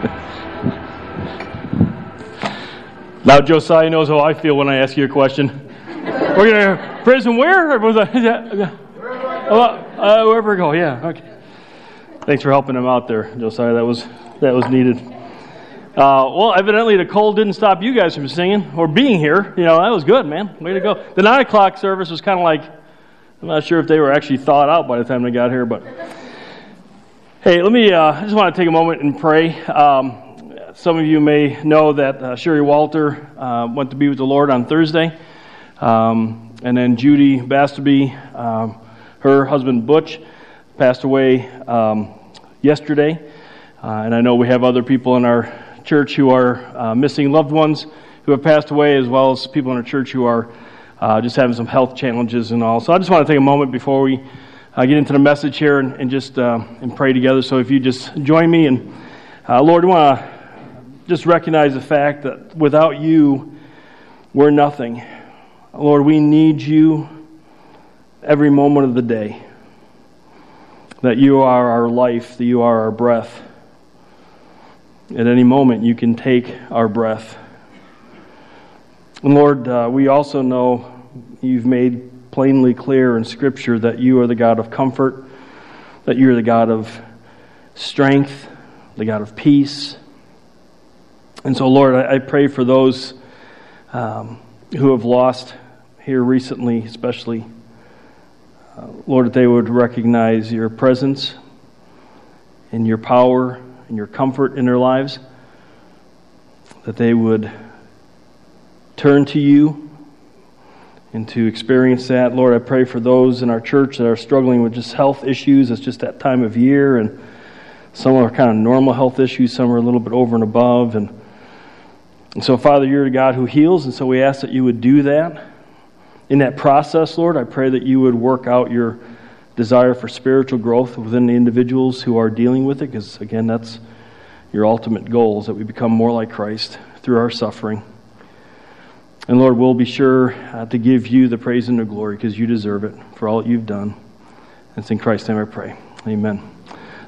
now Josiah knows how I feel when I ask you a question. We're gonna prison where? Uh, wherever I go. Yeah. Okay. Thanks for helping him out there, Josiah. That was that was needed. Uh, well, evidently the cold didn't stop you guys from singing or being here. You know that was good, man. Way to go. The nine o'clock service was kind of like I'm not sure if they were actually thawed out by the time they got here, but hey, let me. Uh, I just want to take a moment and pray. Um, some of you may know that uh, Sherry Walter uh, went to be with the Lord on Thursday, um, and then Judy Basterby, um, her husband Butch, passed away um, yesterday. Uh, and I know we have other people in our church who are uh, missing loved ones who have passed away, as well as people in our church who are uh, just having some health challenges and all. So I just want to take a moment before we uh, get into the message here and, and just uh, and pray together. So if you just join me and uh, Lord, I want to just recognize the fact that without you, we're nothing. Lord, we need you every moment of the day. That you are our life, that you are our breath. At any moment, you can take our breath. And Lord, uh, we also know you've made plainly clear in Scripture that you are the God of comfort, that you're the God of strength, the God of peace. And so, Lord, I, I pray for those um, who have lost here recently, especially. Uh, Lord, that they would recognize your presence and your power and your comfort in their lives, that they would turn to you and to experience that. Lord, I pray for those in our church that are struggling with just health issues. It's just that time of year, and some are kind of normal health issues, some are a little bit over and above. And, and so, Father, you're the God who heals, and so we ask that you would do that. In that process, Lord, I pray that you would work out your desire for spiritual growth within the individuals who are dealing with it, because, again, that's your ultimate goal, is that we become more like Christ through our suffering. And Lord, we'll be sure uh, to give you the praise and the glory because you deserve it for all that you've done. And it's in Christ's name I pray. Amen.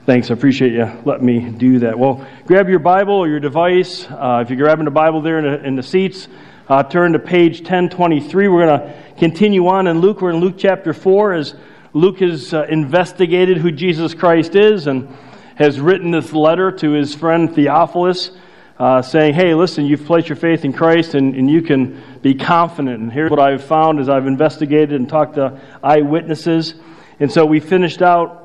Thanks. I appreciate you letting me do that. Well, grab your Bible or your device. Uh, if you're grabbing the Bible there in the, in the seats, uh, turn to page 1023. We're going to continue on in Luke. We're in Luke chapter 4 as Luke has uh, investigated who Jesus Christ is and has written this letter to his friend Theophilus. Uh, saying, hey, listen, you've placed your faith in Christ and, and you can be confident. And here's what I've found as I've investigated and talked to eyewitnesses. And so we finished out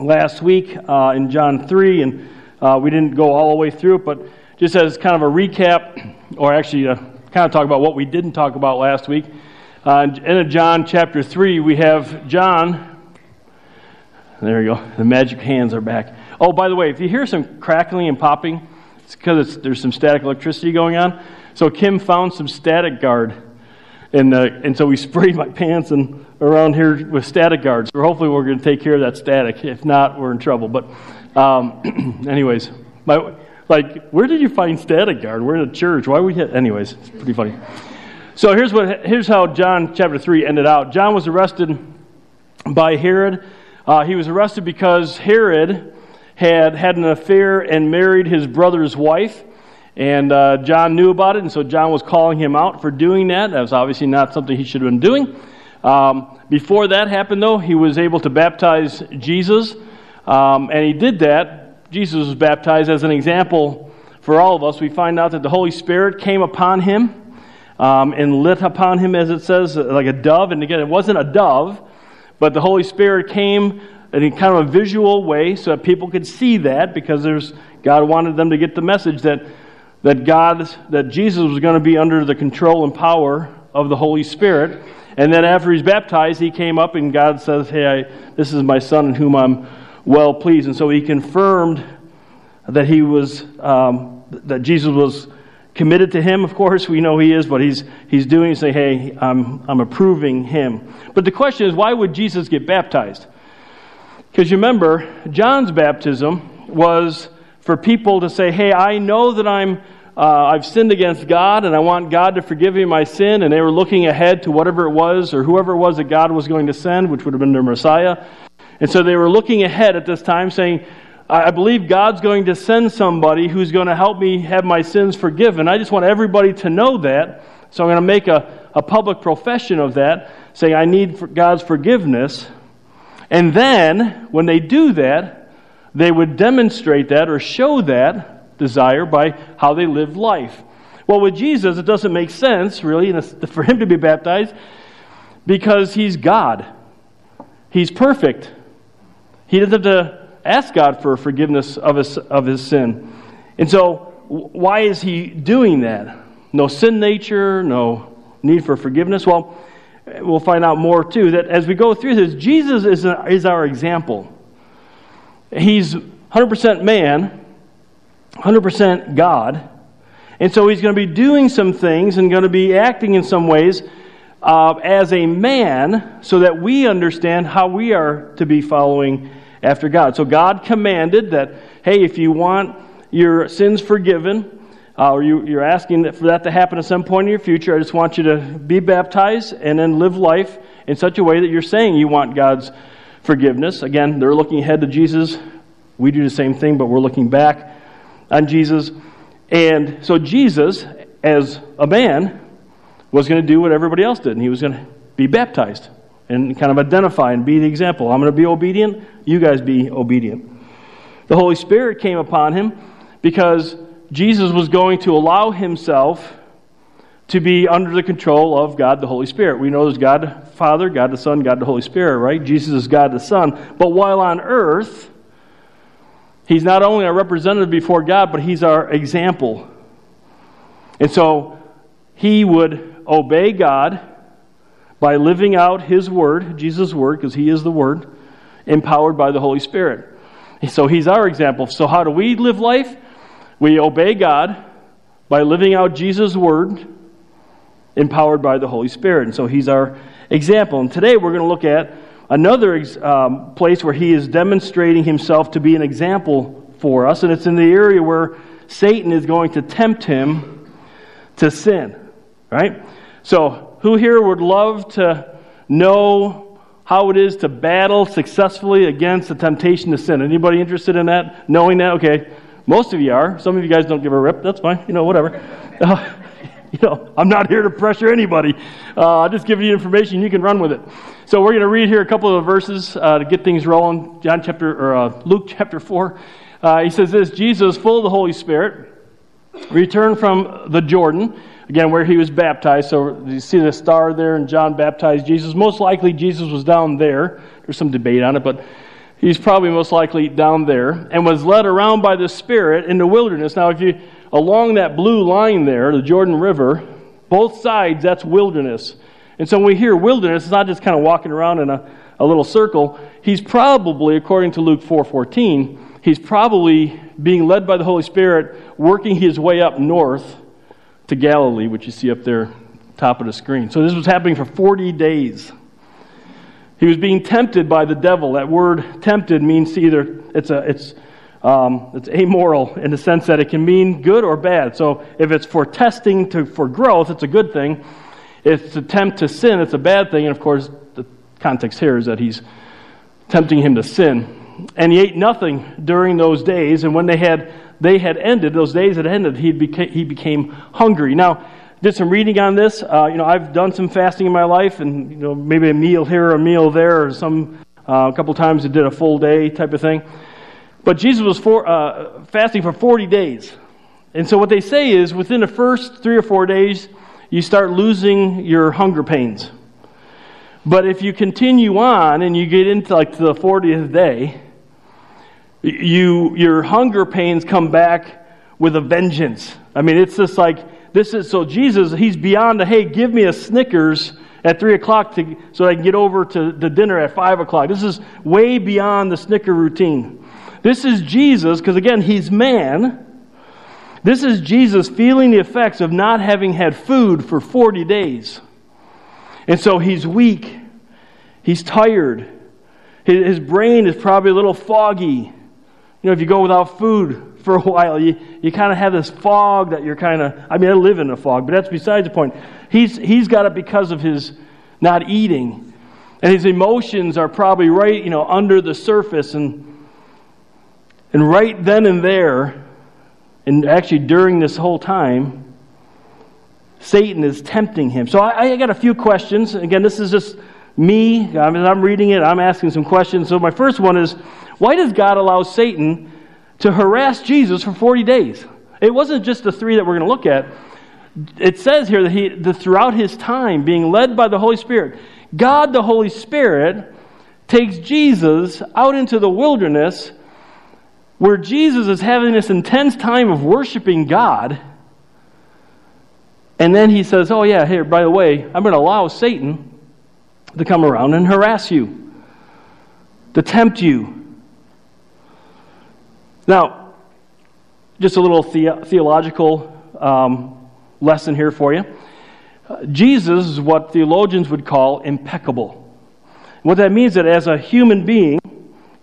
last week uh, in John 3, and uh, we didn't go all the way through it, but just as kind of a recap, or actually uh, kind of talk about what we didn't talk about last week. Uh, in John chapter 3, we have John. There you go. The magic hands are back. Oh, by the way, if you hear some crackling and popping, it's because there's some static electricity going on. So Kim found some static guard, and uh, and so we sprayed my pants and around here with static guards. So hopefully we're going to take care of that static. If not, we're in trouble. But um, anyways, my like where did you find static guard? We're in a church. Why we hit? Anyways, it's pretty funny. So here's what here's how John chapter three ended out. John was arrested by Herod. Uh, he was arrested because Herod had had an affair and married his brother's wife. And uh, John knew about it, and so John was calling him out for doing that. That was obviously not something he should have been doing. Um, before that happened, though, he was able to baptize Jesus, um, and he did that. Jesus was baptized as an example for all of us. We find out that the Holy Spirit came upon him um, and lit upon him, as it says, like a dove. And again, it wasn't a dove, but the Holy Spirit came in kind of a visual way so that people could see that because there's God wanted them to get the message that that God that Jesus was going to be under the control and power of the Holy Spirit. And then after he's baptized, he came up and God says, "Hey, I, this is my son in whom I'm well pleased." And so he confirmed that he was um, that Jesus was committed to him. Of course, we know he is, but he's he's doing say, "Hey, I'm I'm approving him." But the question is, why would Jesus get baptized? Because you remember, John's baptism was for people to say, hey, I know that I'm, uh, I've sinned against God and I want God to forgive me my sin. And they were looking ahead to whatever it was or whoever it was that God was going to send, which would have been their Messiah. And so they were looking ahead at this time saying, I believe God's going to send somebody who's going to help me have my sins forgiven. I just want everybody to know that. So I'm going to make a, a public profession of that, saying I need God's forgiveness. And then, when they do that, they would demonstrate that or show that desire by how they live life. Well, with Jesus, it doesn't make sense, really, for him to be baptized because he's God. He's perfect. He doesn't have to ask God for forgiveness of his, of his sin. And so, why is he doing that? No sin nature, no need for forgiveness? Well, we'll find out more too. That as we go through this, Jesus is, a, is our example. He's 100% man, 100% God. And so he's going to be doing some things and going to be acting in some ways uh, as a man so that we understand how we are to be following after God. So God commanded that, hey, if you want your sins forgiven, uh, or you, are asking for that to happen at some point in your future, I just want you to be baptized and then live life in such a way that you're saying you want God's forgiveness. Again, they're looking ahead to Jesus. We do the same thing, but we're looking back on Jesus. And so Jesus, as a man, was going to do what everybody else did, and he was going to be baptized and kind of identify and be the example. I'm going to be obedient, you guys be obedient. The Holy Spirit came upon him because Jesus was going to allow himself to be under the control of God the Holy Spirit. We know there's God the Father, God the Son, God the Holy Spirit, right? Jesus is God the Son. But while on earth, he's not only our representative before God, but he's our example. And so he would obey God by living out His Word, Jesus' Word, because He is the Word, empowered by the Holy Spirit. So He's our example. So, how do we live life? We obey God by living out Jesus' Word, empowered by the Holy Spirit. And so He's our example. And today we're going to look at another um, place where He is demonstrating Himself to be an example for us, and it's in the area where Satan is going to tempt Him to sin. Right? So, who here would love to know how it is to battle successfully against the temptation to sin? Anybody interested in that? Knowing that? Okay. Most of you are. Some of you guys don't give a rip. That's fine. You know, whatever. Uh, you know, I'm not here to pressure anybody. Uh, I'll just give you information. You can run with it. So we're going to read here a couple of verses uh, to get things rolling. John chapter or uh, Luke chapter four. Uh, he says this: Jesus, full of the Holy Spirit, returned from the Jordan again, where he was baptized. So you see the star there, and John baptized Jesus. Most likely, Jesus was down there. There's some debate on it, but he's probably most likely down there and was led around by the Spirit in the wilderness. Now, if you along that blue line there, the Jordan River, both sides, that's wilderness. And so when we hear wilderness, it's not just kind of walking around in a, a little circle. He's probably, according to Luke 4.14, he's probably being led by the Holy Spirit, working his way up north to Galilee, which you see up there, top of the screen. So this was happening for 40 days. He was being tempted by the devil. That word tempted means either it's a it's um, it's amoral in the sense that it can mean good or bad. So if it's for testing to for growth, it's a good thing. If it's attempt to sin, it's a bad thing. And of course, the context here is that he's tempting him to sin. And he ate nothing during those days. And when they had they had ended, those days had ended, he he became hungry. Now, did some reading on this. Uh, you know, I've done some fasting in my life, and you know, maybe a meal here, a meal there, or some uh, a couple times it did a full day type of thing. But Jesus was for, uh, fasting for 40 days. And so what they say is within the first three or four days, you start losing your hunger pains. But if you continue on and you get into like the 40th day, you, your hunger pains come back with a vengeance. I mean, it's just like, this is, so Jesus, he's beyond the, hey, give me a Snickers at 3 o'clock to, so I can get over to the dinner at 5 o'clock. This is way beyond the Snicker routine. This is Jesus, because again, he's man. This is Jesus feeling the effects of not having had food for 40 days. And so he's weak. He's tired. His brain is probably a little foggy. You know, if you go without food for a while, you, you kind of have this fog that you're kind of, I mean, I live in a fog, but that's besides the point. He's, he's got it because of his not eating. And his emotions are probably right, you know, under the surface. And And right then and there, and actually during this whole time, Satan is tempting him. So I, I got a few questions. Again, this is just me. As I'm reading it, I'm asking some questions. So my first one is why does God allow Satan to harass Jesus for 40 days? It wasn't just the three that we're going to look at. It says here that he, that throughout his time being led by the Holy Spirit, God the Holy Spirit takes Jesus out into the wilderness where Jesus is having this intense time of worshiping God and then he says, Oh, yeah, here, by the way, I'm going to allow Satan to come around and harass you, to tempt you. Now, just a little the- theological um, lesson here for you. Uh, Jesus is what theologians would call impeccable. What that means is that as a human being,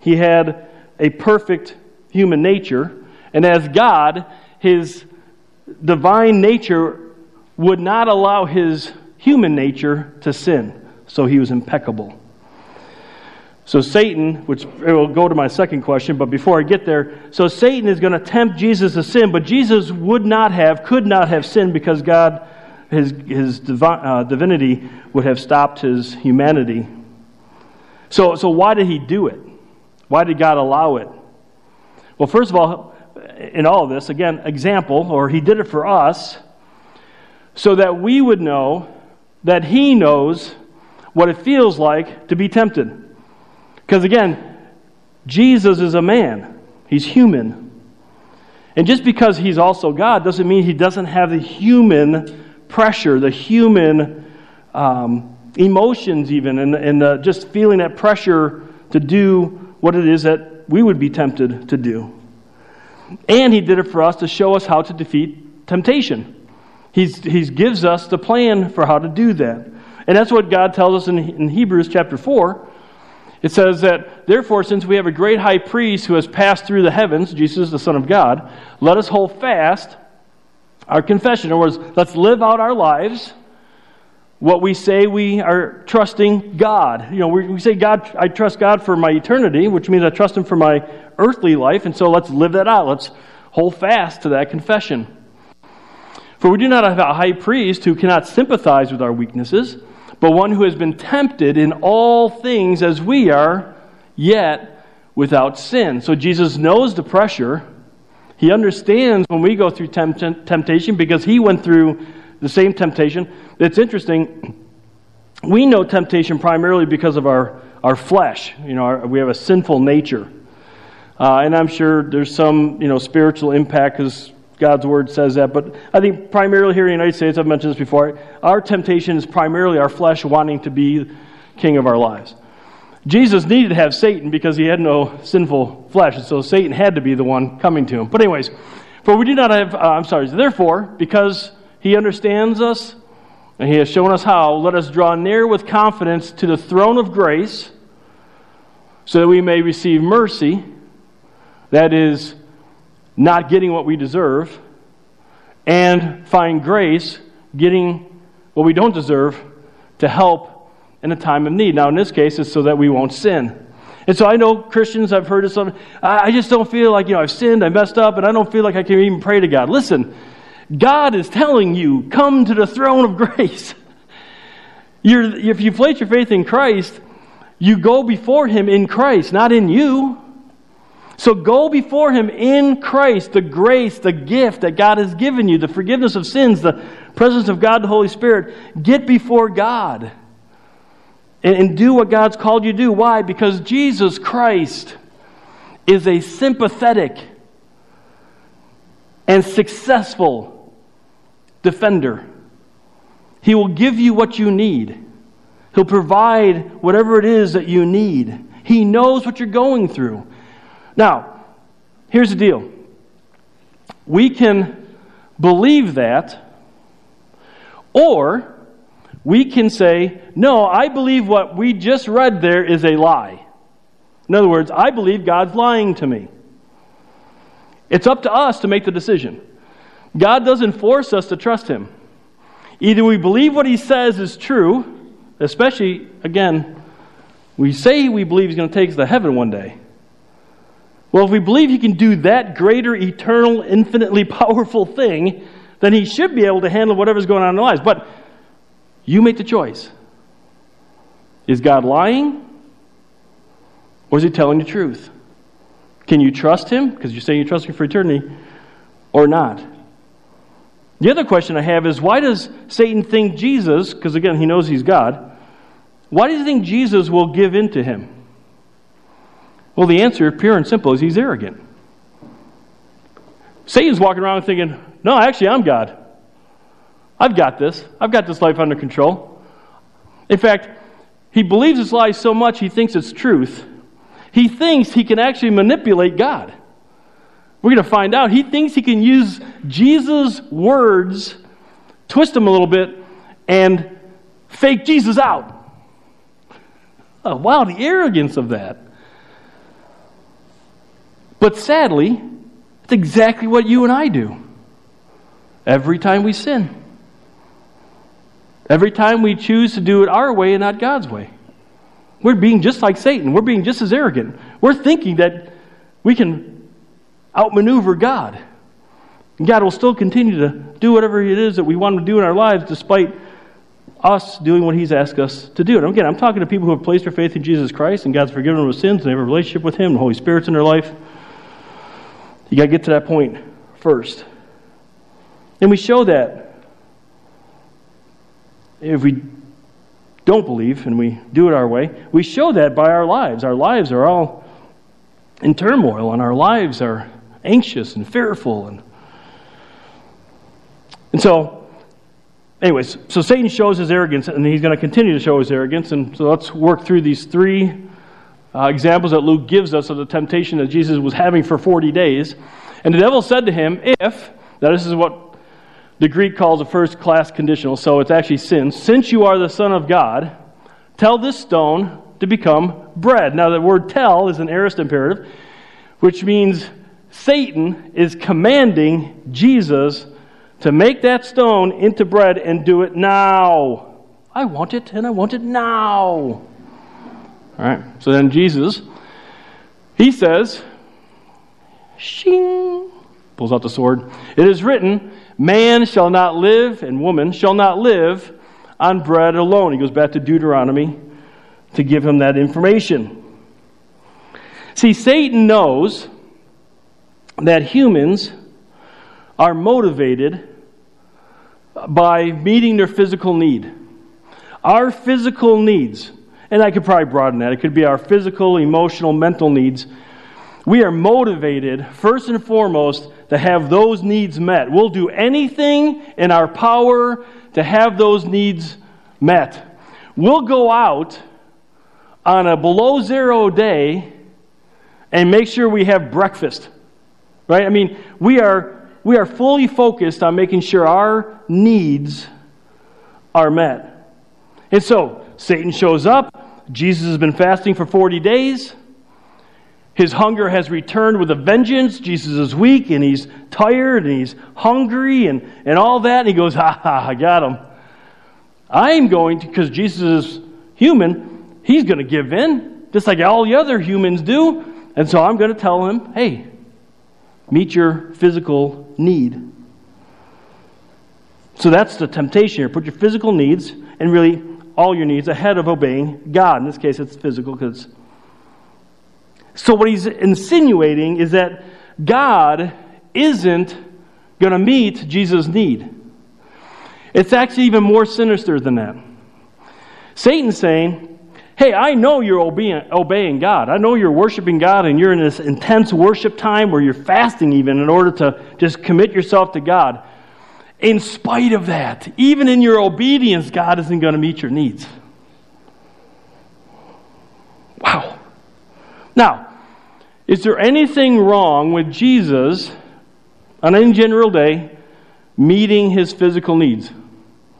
he had a perfect human nature, and as God, his divine nature would not allow his human nature to sin. So he was impeccable. So Satan, which will go to my second question, but before I get there, so Satan is going to tempt Jesus to sin, but Jesus would not have, could not have sinned because God, his, his divi- uh, divinity, would have stopped his humanity. So, so why did he do it? Why did God allow it? Well, first of all, in all of this, again, example, or he did it for us so that we would know that He knows what it feels like to be tempted. Because again, Jesus is a man, He's human. And just because He's also God doesn't mean He doesn't have the human pressure, the human um, emotions, even, and, and uh, just feeling that pressure to do what it is that we would be tempted to do. And He did it for us to show us how to defeat temptation. He's, he gives us the plan for how to do that. And that's what God tells us in, in Hebrews chapter 4. It says that, therefore, since we have a great high priest who has passed through the heavens, Jesus, the Son of God, let us hold fast our confession. In other words, let's live out our lives what we say we are trusting God. You know, we, say, God, I trust God for my eternity, which means I trust Him for my earthly life, and so let's live that out. Let's hold fast to that confession. For we do not have a high priest who cannot sympathize with our weaknesses, but one who has been tempted in all things as we are, yet without sin. So Jesus knows the pressure. He understands when we go through tempt- temptation because he went through the same temptation. It's interesting. We know temptation primarily because of our, our flesh. You know, our, we have a sinful nature. Uh, and I'm sure there's some, you know, spiritual impact because God's word says that. But I think primarily here in the United States, I've mentioned this before, our temptation is primarily our flesh wanting to be king of our lives. Jesus needed to have Satan because he had no sinful flesh, and so Satan had to be the one coming to him. But, anyways, for we do not have, uh, I'm sorry, therefore, because he understands us and he has shown us how, let us draw near with confidence to the throne of grace so that we may receive mercy, that is, not getting what we deserve, and find grace getting what we don't deserve to help in a time of need. Now, in this case, it's so that we won't sin. And so I know Christians, I've heard of some, I just don't feel like, you know, I've sinned, I messed up, and I don't feel like I can even pray to God. Listen, God is telling you, come to the throne of grace. You're, if you place your faith in Christ, you go before Him in Christ, not in you. So go before Him in Christ, the grace, the gift that God has given you, the forgiveness of sins, the presence of God, the Holy Spirit. Get before God and, and do what God's called you to do. Why? Because Jesus Christ is a sympathetic and successful defender. He will give you what you need. He'll provide whatever it is that you need. He knows what you're going through. Now, here's the deal we can believe that, or we can say, no, I believe what we just read there is a lie. In other words, I believe God's lying to me. It's up to us to make the decision. God doesn't force us to trust Him. Either we believe what He says is true, especially, again, we say we believe He's going to take us to heaven one day. Well, if we believe he can do that greater, eternal, infinitely powerful thing, then he should be able to handle whatever's going on in our lives. But you make the choice. Is God lying? Or is he telling the truth? Can you trust him? Because you're saying you trust him for eternity, or not? The other question I have is why does Satan think Jesus, because again, he knows he's God, why does he think Jesus will give in to him? Well, the answer, pure and simple, is he's arrogant. Satan's walking around thinking, no, actually, I'm God. I've got this. I've got this life under control. In fact, he believes his lies so much he thinks it's truth. He thinks he can actually manipulate God. We're going to find out. He thinks he can use Jesus' words, twist them a little bit, and fake Jesus out. Oh, wow, the arrogance of that. But sadly, it's exactly what you and I do every time we sin. Every time we choose to do it our way and not God's way. We're being just like Satan. We're being just as arrogant. We're thinking that we can outmaneuver God. And God will still continue to do whatever it is that we want to do in our lives despite us doing what He's asked us to do. And again, I'm talking to people who have placed their faith in Jesus Christ and God's forgiven them of sins and they have a relationship with Him, and the Holy Spirit's in their life. You got to get to that point first. And we show that if we don't believe and we do it our way, we show that by our lives. Our lives are all in turmoil and our lives are anxious and fearful and and so anyways so satan shows his arrogance and he's going to continue to show his arrogance and so let's work through these three uh, examples that luke gives us of the temptation that jesus was having for 40 days and the devil said to him if now this is what the Greek calls a first class conditional, so it's actually since. Since you are the Son of God, tell this stone to become bread. Now, the word tell is an aorist imperative, which means Satan is commanding Jesus to make that stone into bread and do it now. I want it, and I want it now. All right, so then Jesus, he says, shing, pulls out the sword. It is written, Man shall not live, and woman shall not live on bread alone. He goes back to Deuteronomy to give him that information. See, Satan knows that humans are motivated by meeting their physical need. Our physical needs, and I could probably broaden that, it could be our physical, emotional, mental needs. We are motivated, first and foremost, to have those needs met. We'll do anything in our power to have those needs met. We'll go out on a below zero day and make sure we have breakfast. Right? I mean, we are, we are fully focused on making sure our needs are met. And so, Satan shows up. Jesus has been fasting for 40 days. His hunger has returned with a vengeance. Jesus is weak and he's tired and he's hungry and, and all that. And he goes, Ha ha, I got him. I'm going to, because Jesus is human, he's going to give in, just like all the other humans do. And so I'm going to tell him, hey, meet your physical need. So that's the temptation here. Put your physical needs and really all your needs ahead of obeying God. In this case, it's physical because so, what he's insinuating is that God isn't going to meet Jesus' need. It's actually even more sinister than that. Satan's saying, Hey, I know you're obeying God. I know you're worshiping God and you're in this intense worship time where you're fasting, even in order to just commit yourself to God. In spite of that, even in your obedience, God isn't going to meet your needs. Wow. Now, is there anything wrong with Jesus on any general day meeting his physical needs?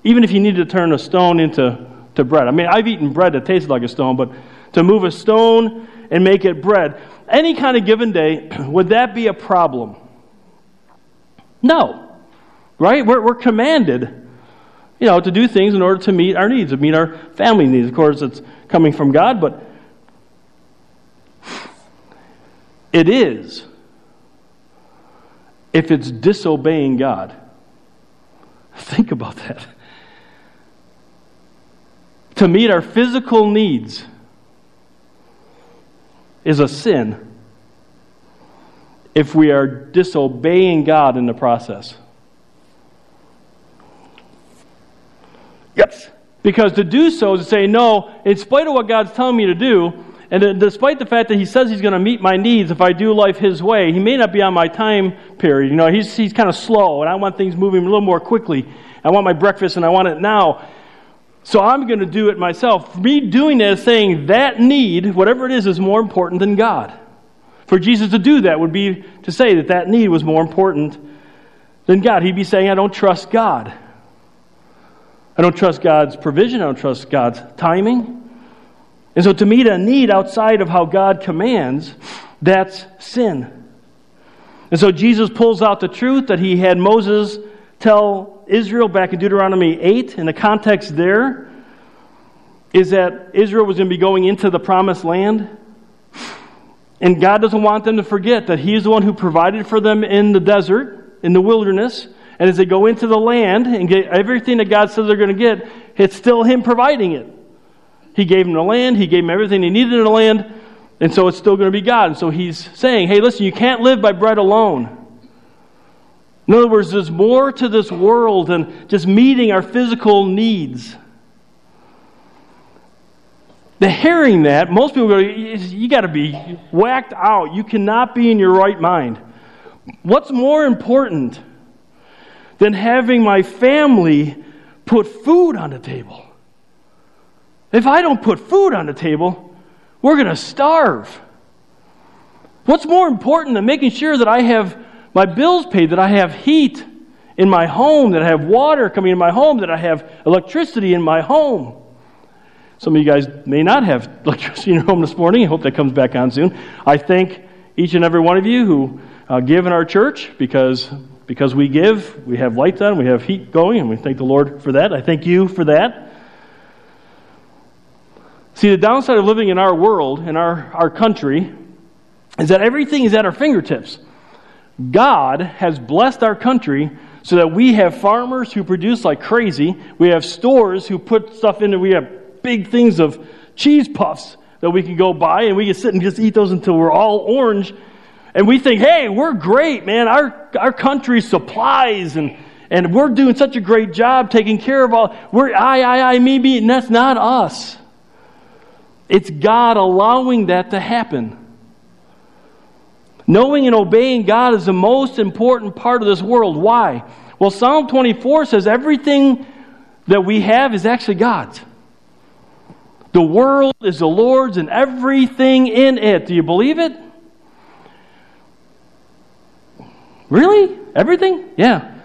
Even if he needed to turn a stone into to bread. I mean, I've eaten bread that tasted like a stone, but to move a stone and make it bread, any kind of given day, would that be a problem? No. Right? We're, we're commanded, you know, to do things in order to meet our needs, to meet our family needs. Of course, it's coming from God, but It is if it's disobeying God. Think about that. To meet our physical needs is a sin if we are disobeying God in the process. Yes. Because to do so is to say, no, in spite of what God's telling me to do, and despite the fact that He says He's going to meet my needs if I do life His way, He may not be on my time period. You know, He's, he's kind of slow, and I want things moving a little more quickly. I want my breakfast, and I want it now. So I'm going to do it myself. Me doing that is saying that need, whatever it is, is more important than God. For Jesus to do that would be to say that that need was more important than God. He'd be saying, I don't trust God. I don't trust God's provision. I don't trust God's timing. And so to meet a need outside of how God commands, that's sin. And so Jesus pulls out the truth that he had Moses tell Israel back in Deuteronomy 8. And the context there is that Israel was going to be going into the promised land. And God doesn't want them to forget that He is the one who provided for them in the desert, in the wilderness. And as they go into the land and get everything that God says they're going to get, it's still Him providing it. He gave them the land, He gave them everything they needed in the land, and so it's still going to be God. And so He's saying, hey, listen, you can't live by bread alone. In other words, there's more to this world than just meeting our physical needs. The hearing that, most people go, you got to be whacked out. You cannot be in your right mind. What's more important than having my family put food on the table? If I don't put food on the table, we're going to starve. What's more important than making sure that I have my bills paid, that I have heat in my home, that I have water coming in my home, that I have electricity in my home? Some of you guys may not have electricity in your home this morning. I hope that comes back on soon. I thank each and every one of you who uh, give in our church because, because we give, we have lights on, we have heat going, and we thank the Lord for that. I thank you for that. See, the downside of living in our world, in our, our country, is that everything is at our fingertips. God has blessed our country so that we have farmers who produce like crazy. We have stores who put stuff in, we have big things of cheese puffs that we can go buy and we can sit and just eat those until we're all orange. And we think, hey, we're great, man. Our, our country supplies and, and we're doing such a great job taking care of all. We're I, I, I, me, me, and that's not us. It's God allowing that to happen. Knowing and obeying God is the most important part of this world. Why? Well, Psalm 24 says everything that we have is actually God's. The world is the Lord's and everything in it. Do you believe it? Really? Everything? Yeah.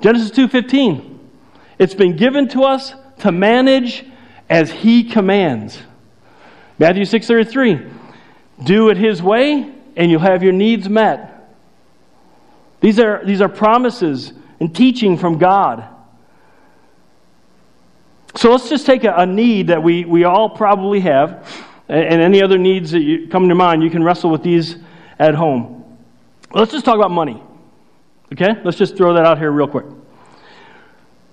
Genesis 2:15. It's been given to us to manage as he commands. Matthew 6:33. Do it his way and you'll have your needs met. These are, these are promises and teaching from God. So let's just take a, a need that we, we all probably have, and, and, any other needs that you, come to mind, you can wrestle with these at home. Let's just talk about money. Okay? Let's just throw that out here real quick.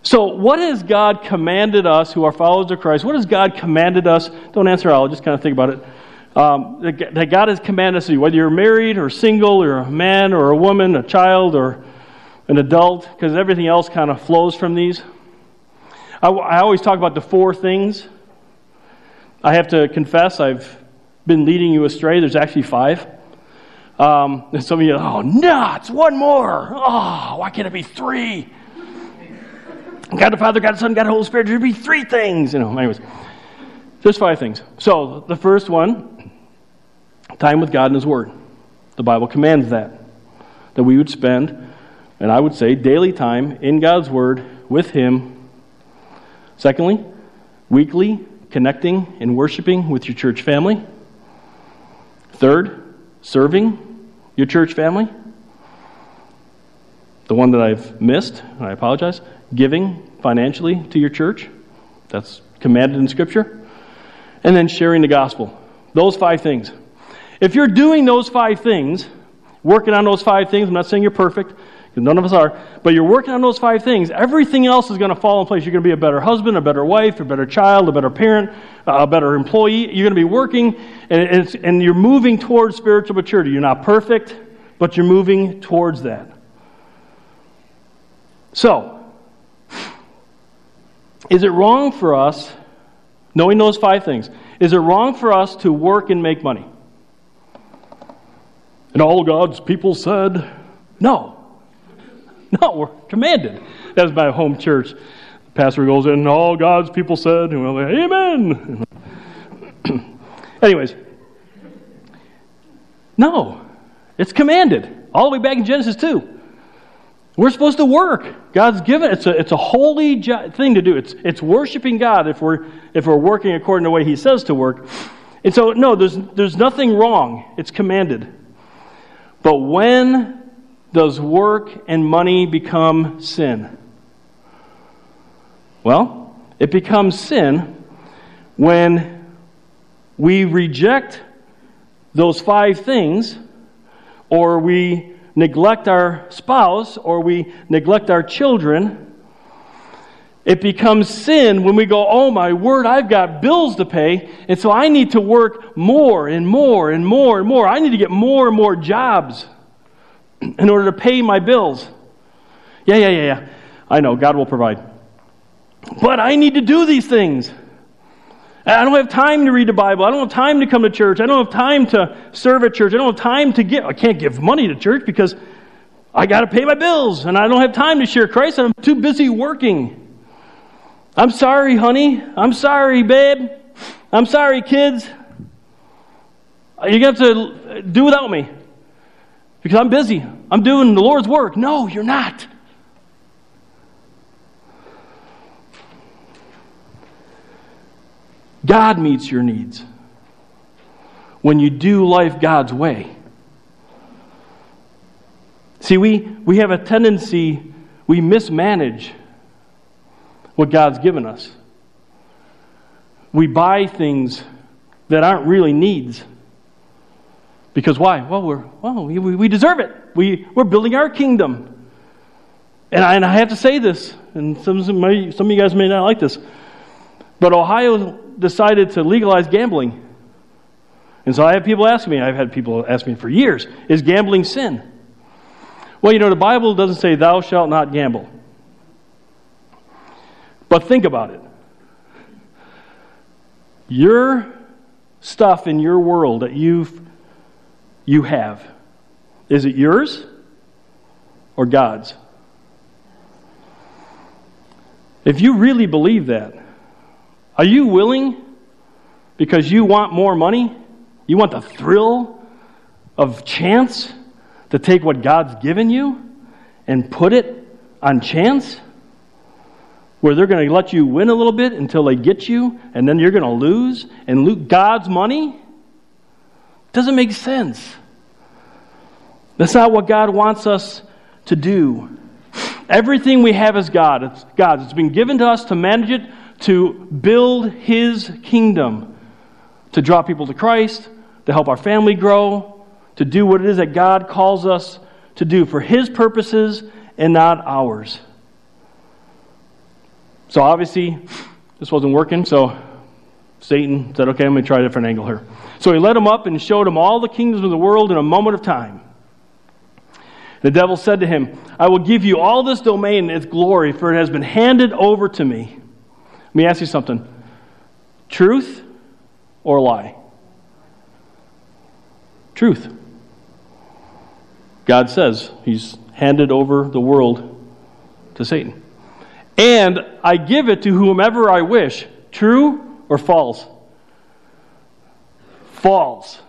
So, what has God commanded us who are followers of Christ? What has God commanded us? Don't answer all, just kind of think about it. Um, that God has commanded us to do, whether you're married or single or a man or a woman, a child or an adult, because everything else kind of flows from these. I, I always talk about the four things. I have to confess, I've been leading you astray. There's actually five. Um, and some of you, oh, nuts, one more. Oh, why can't it be three? God the Father, God the Son, God the Holy Spirit. There should be three things. You know, anyways, there's five things. So the first one, time with God and His Word. The Bible commands that. That we would spend, and I would say, daily time in God's Word with Him Secondly, weekly connecting and worshiping with your church family. Third, serving your church family. The one that I've missed, I apologize, giving financially to your church. That's commanded in Scripture. And then sharing the gospel. Those five things. If you're doing those five things, working on those five things, I'm not saying you're perfect, none of us are, but you're working on those five things, everything else is going to fall in place. You're going to be a better husband, a better wife, a better child, a better parent, uh, a better employee. You're going to be working, and, and you're moving towards spiritual maturity. You're not perfect, but you're moving towards that. So, is it wrong for us, knowing those five things, is it wrong for us to work and make money? And all God's people said, no. No, we're commanded. That's my home church. The pastor goes in, and all God's people said, and we're like, Amen. Anyways, no, it's commanded. All the way back in Genesis 2. We're supposed to work. God's given it's a it's a holy thing to do. It's it's worshiping God if we're if we're working according to the way He says to work. And so no, there's there's nothing wrong. It's commanded. But when does work and money become sin? Well, it becomes sin when we reject those five things or we neglect our spouse or we neglect our children, it becomes sin when we go, oh my word, I've got bills to pay, and so I need to work more and more and more and more. I need to get more and more jobs in order to pay my bills. Yeah, yeah, yeah, yeah. I know, God will provide. But I need to do these things. I don't have time to read the Bible. I don't have time to come to church. I don't have time to serve at church. I don't have time to give. I can't give money to church because I got to pay my bills and I don't have time to share Christ. I'm too busy working. I'm sorry, honey. I'm sorry, babe. I'm sorry, kids. You got to do without me because I'm busy. I'm doing the Lord's work. No, you're not. God meets your needs when you do life God's way. See, we, we have a tendency, we mismanage what God's given us. We buy things that aren't really needs. Because why? Well, we're, well we, we deserve it. We, we're building our kingdom. And I, and I have to say this, and some, some of you guys may not like this, but Ohio decided to legalize gambling. And so I have people ask me, I've had people ask me for years, is gambling sin? Well, you know, the Bible doesn't say, thou shalt not gamble. But think about it. Your stuff in your world that you've, you have, is it yours or God's? If you really believe that, are you willing, because you want more money, you want the thrill of chance, to take what God's given you and put it on chance? Where they're going to let you win a little bit until they get you, and then you're going to lose and lose God's money? Doesn't make sense. That's not what God wants us to do. Everything we have is God. It's God's. It's been given to us to manage it to build His kingdom, to draw people to Christ, to help our family grow, to do what it is that God calls us to do for His purposes and not ours. So obviously, this wasn't working, so Satan said, okay, I'm going to try a different angle here. So he led him up and showed him all the kingdoms of the world in a moment of time. The devil said to him, I will give you all this domain and its glory, for it has been handed over to me. Let me ask you something truth or lie? Truth. God says he's handed over the world to Satan. And I give it to whomever I wish. True or false? False.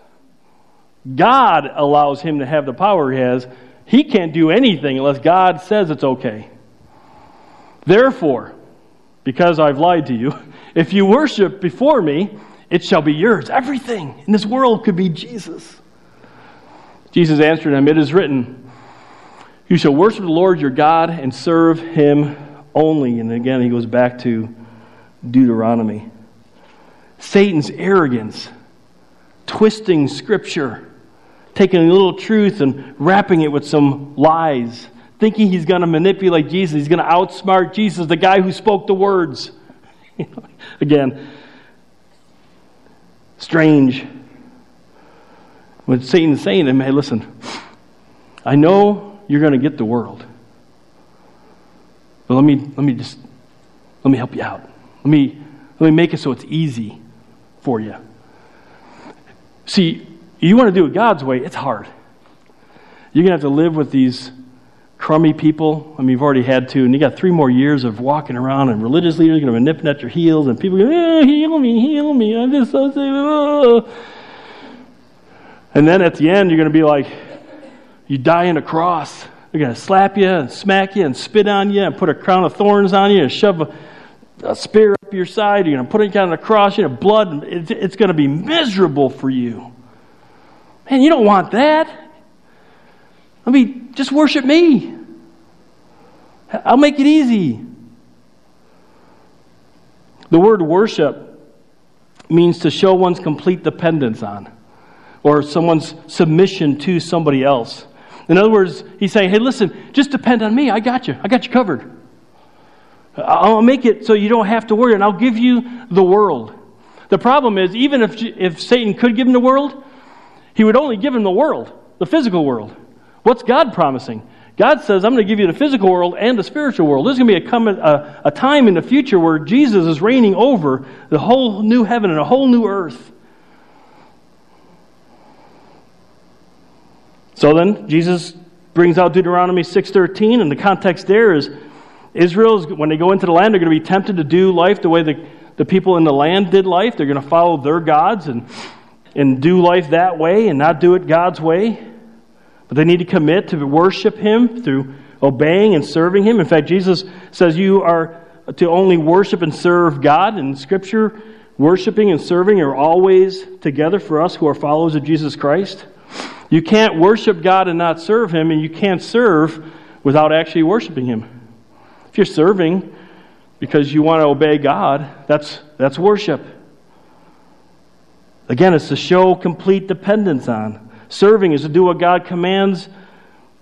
God allows him to have the power he has. He can't do anything unless God says it's okay. Therefore, because I've lied to you. If you worship before me, it shall be yours. Everything in this world could be Jesus. Jesus answered him, It is written, You shall worship the Lord your God and serve him only. And again, he goes back to Deuteronomy. Satan's arrogance twisting Scripture, taking a little truth and wrapping it with some lies, thinking he's going to manipulate Jesus. He's going to outsmart Jesus, the guy who spoke the words. Again, strange. When Satan's saying to him, hey, listen, I know you're going to get the world. But let me, let me just, let me help you out. Let me, let me make it so it's easy for you. See, you want to do it God's way, it's hard. You're going to have to live with these crummy people. I mean, you've already had to, and you got three more years of walking around, and religious leaders are going to be nipping at your heels, and people going, eh, heal me, heal me, I'm just so sick. Oh. And then at the end, you're going to be like, you die in a cross. They're going to slap you and smack you and spit on you and put a crown of thorns on you and shove a, a spear up your side. You're going to put it on a cross. You know, blood. It's, it's going to be miserable for you. Man, you don't want that. I mean, just worship me. I'll make it easy. The word worship means to show one's complete dependence on or someone's submission to somebody else. In other words, he's saying, hey, listen, just depend on me. I got you. I got you covered. I'll make it so you don't have to worry, and I'll give you the world. The problem is, even if, if Satan could give him the world, he would only give him the world, the physical world. What's God promising? God says, I'm going to give you the physical world and the spiritual world. There's going to be a, come, a, a time in the future where Jesus is reigning over the whole new heaven and a whole new earth. So then, Jesus brings out Deuteronomy 6.13, and the context there is Israel, when they go into the land, they're going to be tempted to do life the way the, the people in the land did life. They're going to follow their gods and, and do life that way and not do it God's way. But they need to commit to worship Him through obeying and serving Him. In fact, Jesus says you are to only worship and serve God. In Scripture, worshiping and serving are always together for us who are followers of Jesus Christ. You can't worship God and not serve Him, and you can't serve without actually worshiping Him. If you're serving because you want to obey God, that's, that's worship. Again, it's to show complete dependence on. Serving is to do what God commands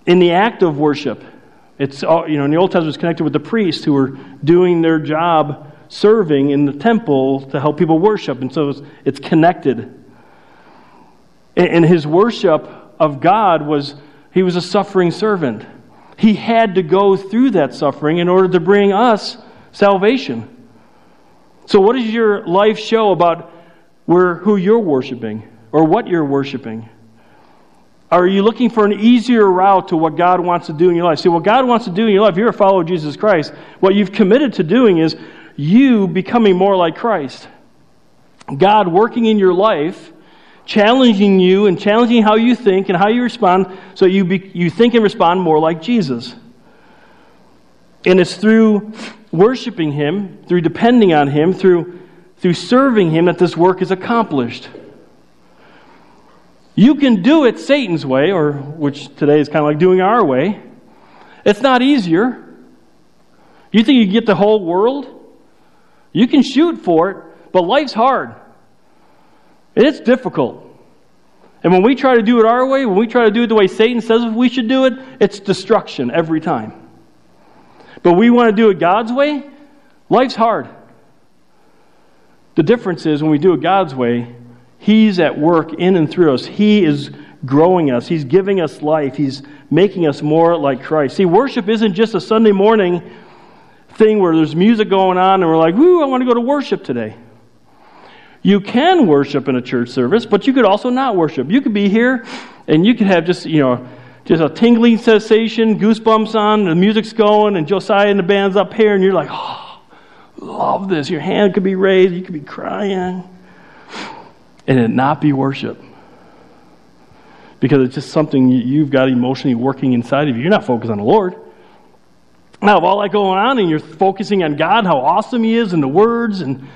in the act of worship. It's you know in the Old Testament it's connected with the priests who were doing their job serving in the temple to help people worship, and so it's, it's connected. And his worship of God was he was a suffering servant. He had to go through that suffering in order to bring us salvation. So, what does your life show about where, who you're worshiping or what you're worshiping? Are you looking for an easier route to what God wants to do in your life? See, what God wants to do in your life, you're a follower of Jesus Christ. What you've committed to doing is you becoming more like Christ. God working in your life challenging you and challenging how you think and how you respond so you, be, you think and respond more like Jesus. And it's through worshiping Him, through depending on Him, through, through serving Him that this work is accomplished. You can do it Satan's way, or which today is kind of like doing our way. It's not easier. You think you get the whole world? You can shoot for it, but life's hard. It's difficult. And when we try to do it our way, when we try to do it the way Satan says we should do it, it's destruction every time. But we want to do it God's way, life's hard. The difference is when we do it God's way, He's at work in and through us. He is growing us, He's giving us life, He's making us more like Christ. See, worship isn't just a Sunday morning thing where there's music going on and we're like, woo, I want to go to worship today. You can worship in a church service, but you could also not worship. You could be here and you could have just, you know, just a tingling sensation, goosebumps on, the music's going, and Josiah and the band's up here, and you're like, oh, love this. Your hand could be raised, you could be crying, and it not be worship. Because it's just something you've got emotionally working inside of you. You're not focused on the Lord. Now, with all that going on and you're focusing on God, how awesome He is, and the words, and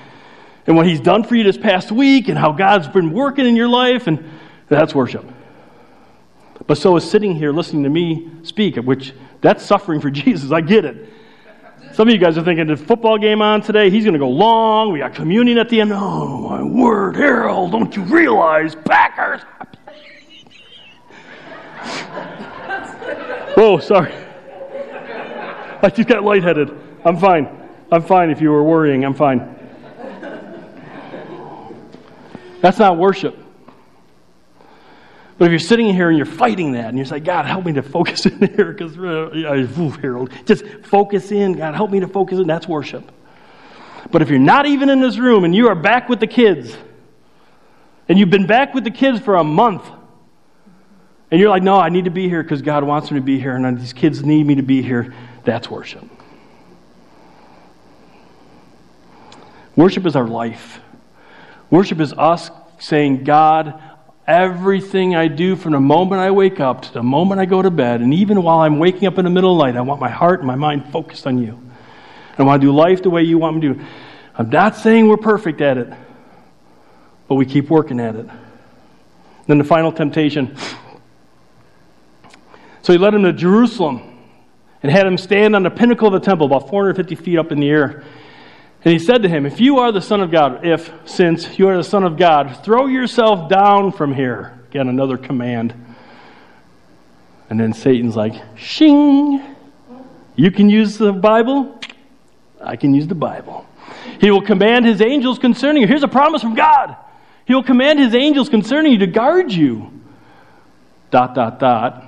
and what He's done for you this past week and how God's been working in your life, and that's worship. But so is sitting here listening to me speak, which that's suffering for Jesus. I get it. Some of you guys are thinking the football game on today, he's going to go long. We got communion at the end. Oh, my word, Harald, don't you realize Packers? Whoa, oh, sorry. I just got lightheaded. I'm fine. I'm fine if you were worrying. I'm fine. That's not worship. But if you're sitting here and you're fighting that, and you're God, help me to focus in here, because, uh, Harald, just focus in. God, help me to focus in. That's worship. But if you're not even in this room and you are back with the kids, and you've been back with the kids for a month, and you're like, no, I need to be here because God wants me to be here, and these kids need me to be here, that's worship. Worship is our life. Worship is us saying, God, everything I do from the moment I wake up to the moment I go to bed, and even while I'm waking up in the middle of the night, I want my heart and my mind focused on you. I want to do life the way you want me to do. I'm not saying we're perfect at it, but we keep working at it. Then the final temptation. So he led him to Jerusalem and had him stand on the pinnacle of the temple, about 450 feet up in the air. And he said to him, If you are the Son of God, if, since you are the Son of God, throw yourself down from here. Again, another command. And then Satan's like, Shing! You can use the Bible, I can use the Bible. He will command his angels concerning you. Here's a promise from God. He will command his angels concerning you to guard you. Dot, dot, dot.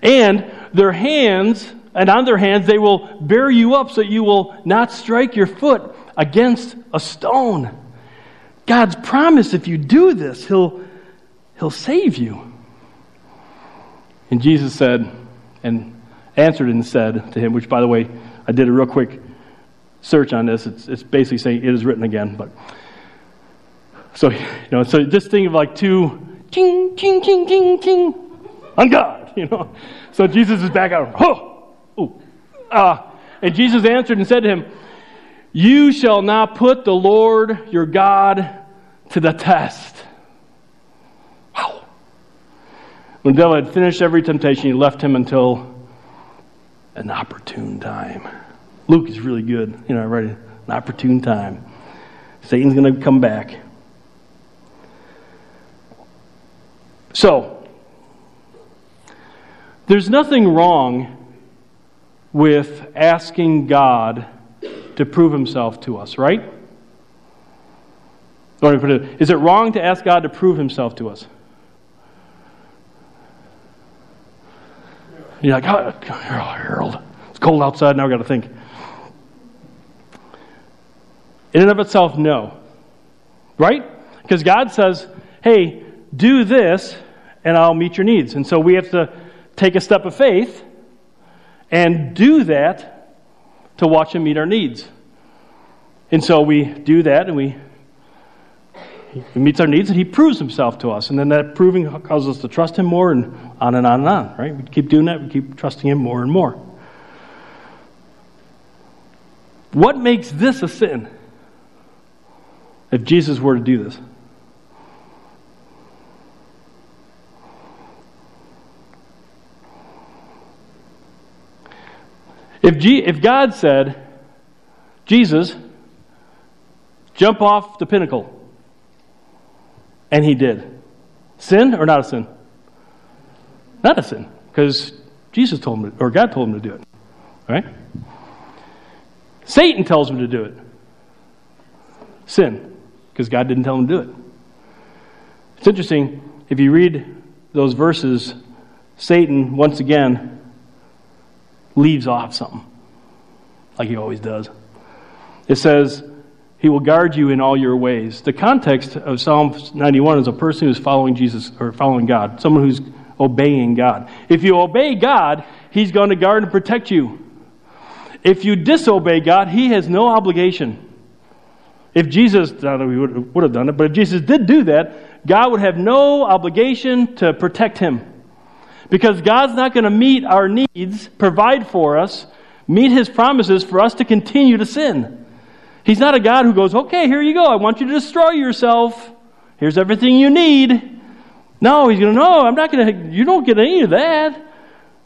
And their hands, and on their hands, they will bear you up so you will not strike your foot against a stone. God's promise if you do this, He'll, he'll save you. And Jesus said, and answered and said to him, which, by the way, I did a real quick search on this. It's, it's basically saying it is written again. But so you know, so just think of like two ching ching ching ching ching on God. You know, so Jesus is back out. Oh, oh, uh, and Jesus answered and said to him, you shall not put the Lord your God to the test. Wow. When the devil had finished every temptation, he left him until an opportune time. Luke is really good. You know, right? An opportune time. Satan's going to come back. So, there's nothing wrong with asking God to prove himself to us, right? Is it wrong to ask God to prove himself to us? You're like, oh, Harald, it's cold outside, now I've got to think. In and of itself, no. Right? Because God says, hey, do this, and I'll meet your needs. And so we have to take a step of faith and do that to watch Him meet our needs. And so we do that and we he meets our needs and he proves himself to us. And then that proving causes us to trust him more and on and on and on, right? We keep doing that, we keep trusting him more and more. What makes this a sin? If Jesus were to do this. If, G- if God said, Jesus, jump off the pinnacle, and he did, sin or not a sin? Not a sin, because Jesus told him, or God told him to do it, right? Satan tells him to do it. Sin, because God didn't tell him to do it. It's interesting, if you read those verses, Satan, once again, leaves off something, like he always does. It says, He will guard you in all your ways. The context of Psalm 91 is a person who's following Jesus or following God, someone who's obeying God. If you obey God, He's going to guard and protect you. If you disobey God, He has no obligation. If Jesus, don't know, he would have done it, but if Jesus did do that, God would have no obligation to protect him. Because God's not going to meet our needs, provide for us, meet his promises for us to continue to sin. He's not a God who goes, okay, here you go. I want you to destroy yourself. Here's everything you need. No, he's going to, no, I'm not going to, you don't get any of that.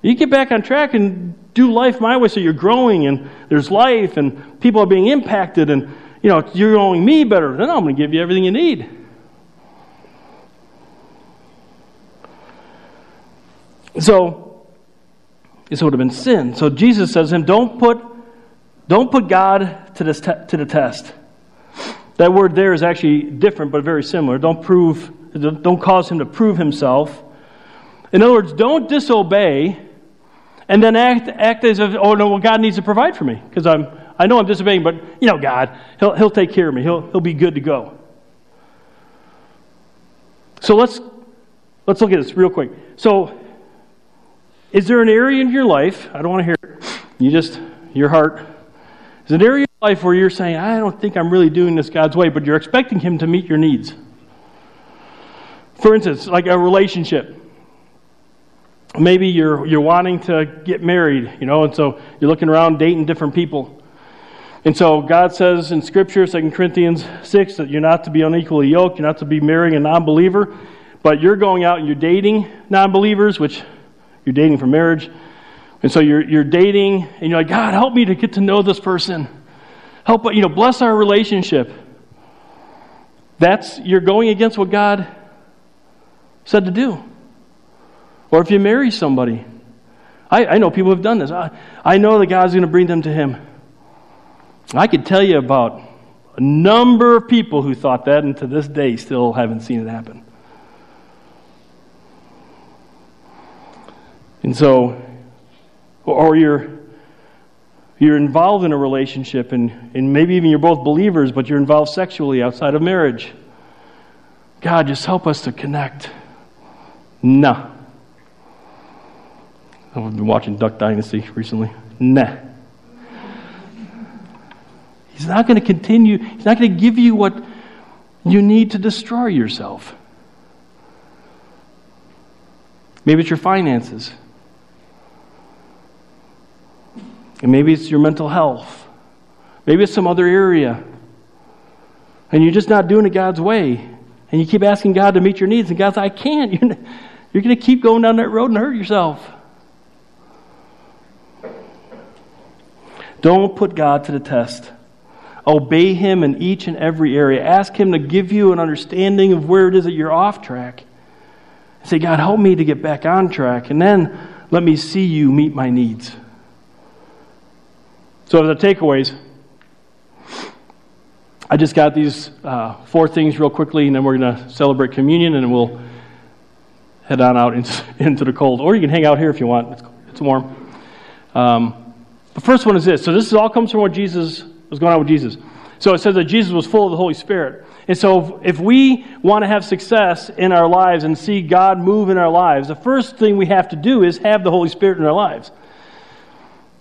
You get back on track and do life my way so you're growing and there's life and people are being impacted and you know you're knowing me better, then I'm going to give you everything you need. So this would have been sin. So Jesus says to him, Don't put, don't put God to, this te- to the test. That word there is actually different but very similar. Don't prove, don't cause him to prove himself. In other words, don't disobey and then act, act as if, oh no, well, God needs to provide for me because I'm, I know I'm disobeying, but you know, God, he'll, he'll take care of me. He'll, he'll be good to go. So let's, let's look at this real quick. So, is there an area in your life, I don't want to hear it, you just, your heart, is an area of life where you're saying, I don't think I'm really doing this God's way, but you're expecting Him to meet your needs? For instance, like a relationship maybe you're, you're wanting to get married, you know, and so you're looking around dating different people. And so God says in Scripture, 2 Corinthians 6, that you're not to be unequally yoked, you're not to be marrying a non believer, but you're going out and you're dating non believers, which you're dating for marriage. And so you're, you're dating, and you're like, God, help me to get to know this person. Help, you know, bless our relationship. That's, you're going against what God said to do. Or if you marry somebody, I, I know people have done this. I, I know that God's going to bring them to Him. I could tell you about a number of people who thought that, and to this day still haven't seen it happen. And so, or you're you're involved in a relationship, and, and maybe even you're both believers, but you're involved sexually outside of marriage. God, just help us to connect. Nah. I've been watching Duck Dynasty recently. Nah. He's not going to continue, he's not going to give you what you need to destroy yourself. Maybe it's your finances. And maybe it's your mental health. Maybe it's some other area. And you're just not doing it God's way. And you keep asking God to meet your needs, and God's like, I can't. You're, you're going to keep going down that road and hurt yourself. Don't put God to the test. Obey Him in each and every area. Ask Him to give you an understanding of where it is that you're off track. Say, God, help me to get back on track. And then let me see you meet my needs. So, the takeaways, I just got these uh, four things real quickly, and then we're going to celebrate communion, and we'll head on out into, the cold. Or you can hang out here if you want, it's, it's warm. Um, the first one is this. So this all comes from what Jesus was going on with Jesus. So it says that Jesus was full of the Holy Spirit. And so if we want to have success in our lives and see God move in our lives, the first thing we have to do is have the Holy Spirit in our lives.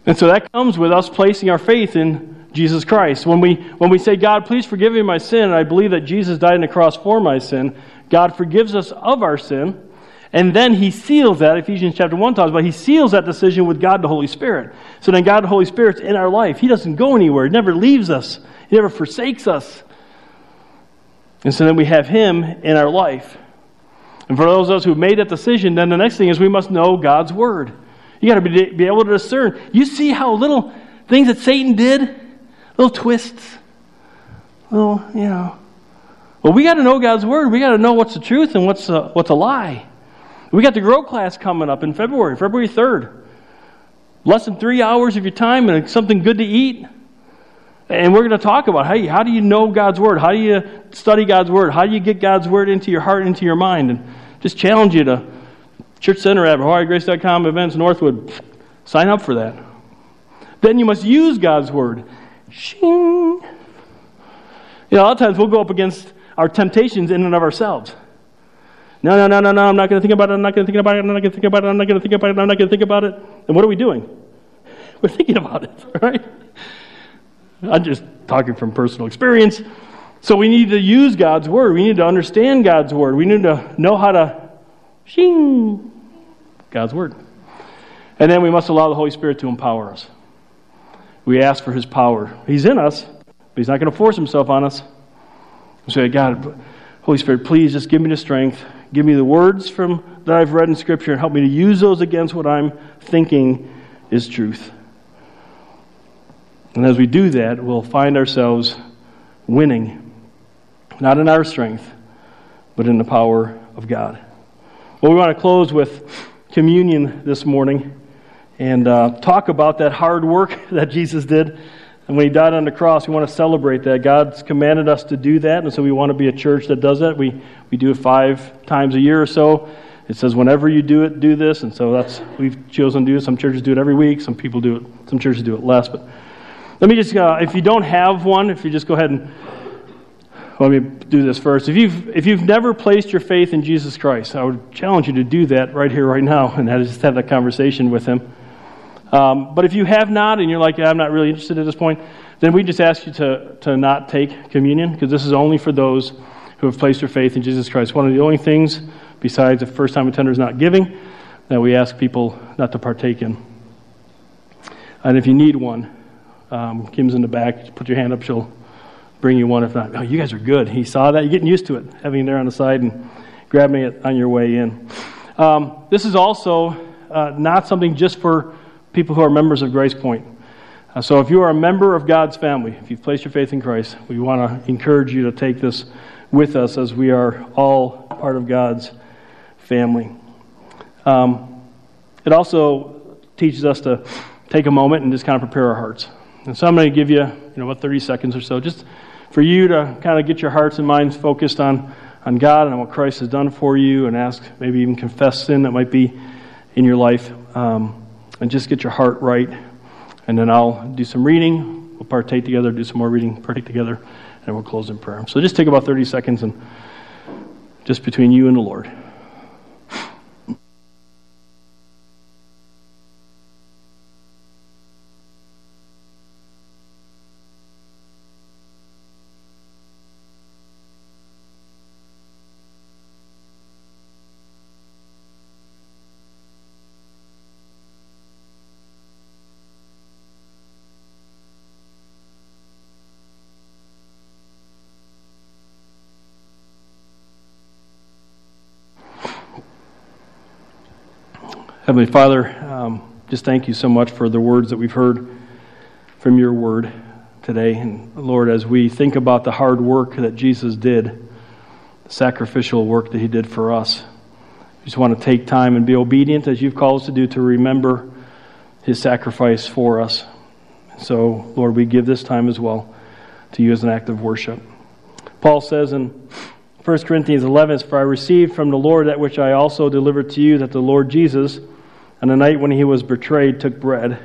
And so that comes with us placing our faith in Jesus Christ. When we, when we say, God, please forgive me my sin, and I believe that Jesus died on the cross for my sin, God forgives us of our sin. And then he seals that, Ephesians chapter 1 talks about, he seals that decision with God the Holy Spirit. So then God the Holy Spirit's in our life. He doesn't go anywhere. He never leaves us. He never forsakes us. And so then we have him in our life. And for those of us who've made that decision, then the next thing is we must know God's word. You got to be, be able to discern. You see how little things that Satan did, little twists, little, you know. Well, we got to know God's word. We got to know what's the truth and what's a, what's a lie. We got the Grow class coming up in February, February 3rd. Less than three hours of your time and something good to eat. And we're going to talk about hey, how do you know God's Word? How do you study God's Word? How do you get God's Word into your heart, into your mind? And just challenge you to Church Center at HawaiiGrace.com events Northwood. Sign up for that. Then you must use God's Word. Shing. You know, a lot of times we'll go up against our temptations in and of ourselves. No, no, no, no, no, I'm not going to think about it. I'm not going to think about it. I'm not going to think about it. I'm not going to think about it. I'm not going to think about it. And what are we doing? We're thinking about it, right? I'm just talking from personal experience. So we need to use God's word. We need to understand God's word. We need to know how to shing God's word. And then we must allow the Holy Spirit to empower us. We ask for his power. He's in us, but he's not going to force himself on us. We say, God, Holy Spirit, please just give me the strength Give me the words from that I've read in Scripture and help me to use those against what I'm thinking is truth. And as we do that, we'll find ourselves winning, not in our strength, but in the power of God. Well, we want to close with communion this morning and uh, talk about that hard work that Jesus did. And when he died on the cross, we want to celebrate that. God's commanded us to do that, and so we want to be a church that does that. We, we do it five times a year or so. It says, whenever you do it, do this. And so that's, we've chosen to do. Some churches do it every week, some people do it, some churches do it less. But let me just, uh, if you don't have one, if you just go ahead and let me do this first. If you've, if you've never placed your faith in Jesus Christ, I would challenge you to do that right here, right now, and that is just have that conversation with Him. Um, but if you have not, and you're like, yeah, I'm not really interested at this point, then we just ask you to, to not take communion, because this is only for those who have placed their faith in Jesus Christ. One of the only things, besides the first time attenders not giving, that we ask people not to partake in. And if you need one, um, Kim's in the back. Put your hand up. She'll bring you one. If not, oh, you guys are good. He saw that. You're getting used to it, having it there on the side and grabbing it on your way in. Um, this is also uh, not something just for people who are members of Grace Point. Uh, so if you are a member of God's family, if you've placed your faith in Christ, we want to encourage you to take this with us as we are all part of God's family. Um, it also teaches us to take a moment and just kind of prepare our hearts. And so I'm going to give you, you know, about 30 seconds or so, just for you to kind of get your hearts and minds focused on, on God and what Christ has done for you and ask, maybe even confess sin that might be in your life. Um, and just get your heart right. And then I'll do some reading. We'll partake together, do some more reading, partake together, and we'll close in prayer. So just take about 30 seconds and just between you and the Lord. Heavenly Father, um, just thank you so much for the words that we've heard from your word today. And Lord, as we think about the hard work that Jesus did, the sacrificial work that he did for us, we just want to take time and be obedient as you've called us to do to remember his sacrifice for us. So, Lord, we give this time as well to you as an act of worship. Paul says in 1 Corinthians 11, For I received from the Lord that which I also delivered to you, that the Lord Jesus, on the night when he was betrayed, took bread.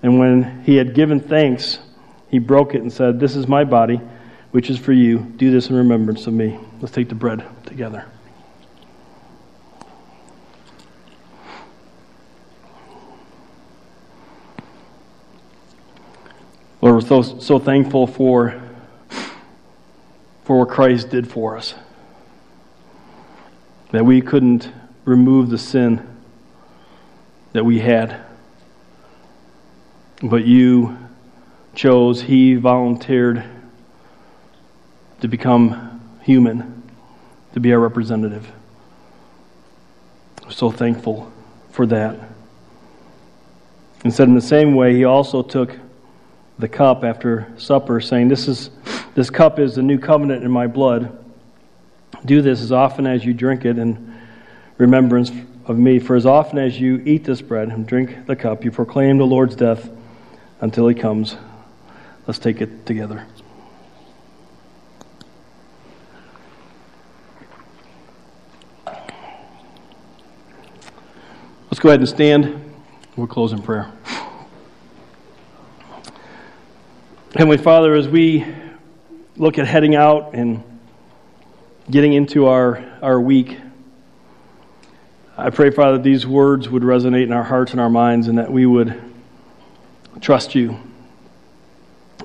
And when he had given thanks, he broke it and said, This is my body, which is for you. Do this in remembrance of me. Let's take the bread together. Lord, we're so, so thankful for, for what Christ did for us. That we couldn't remove the sin that we had. But you chose, He volunteered to become human, to be our representative. We're so thankful for that. And said in the same way, He also took the cup after supper, saying, This is this cup is the new covenant in my blood. Do this as often as you drink it in remembrance of me. For as often as you eat this bread and drink the cup, you proclaim the Lord's death until he comes. Let's take it together. Let's go ahead and stand. We'll close in prayer. Heavenly Father, as we look at heading out and getting into our, our week, I pray, Father, that these words would resonate in our hearts and our minds and that we would trust you,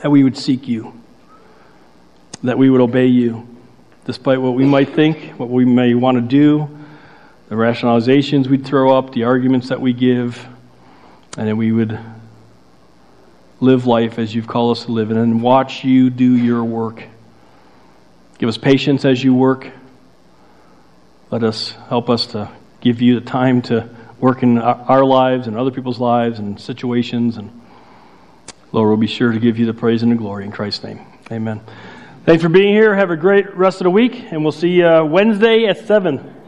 that we would seek you, that we would obey you, despite what we might think, what we may want to do, the rationalizations we'd throw up, the arguments that we give, and that we would live life as you've called us to live and watch you do your work. Give us patience as you work. Let us help us to give you the time to work in our lives and other people's lives and situations. And Lord, we'll be sure to give you the praise and the glory in Christ's name. Amen. Thanks for being here. Have a great rest of the week, and we'll see you uh, Wednesday at 7.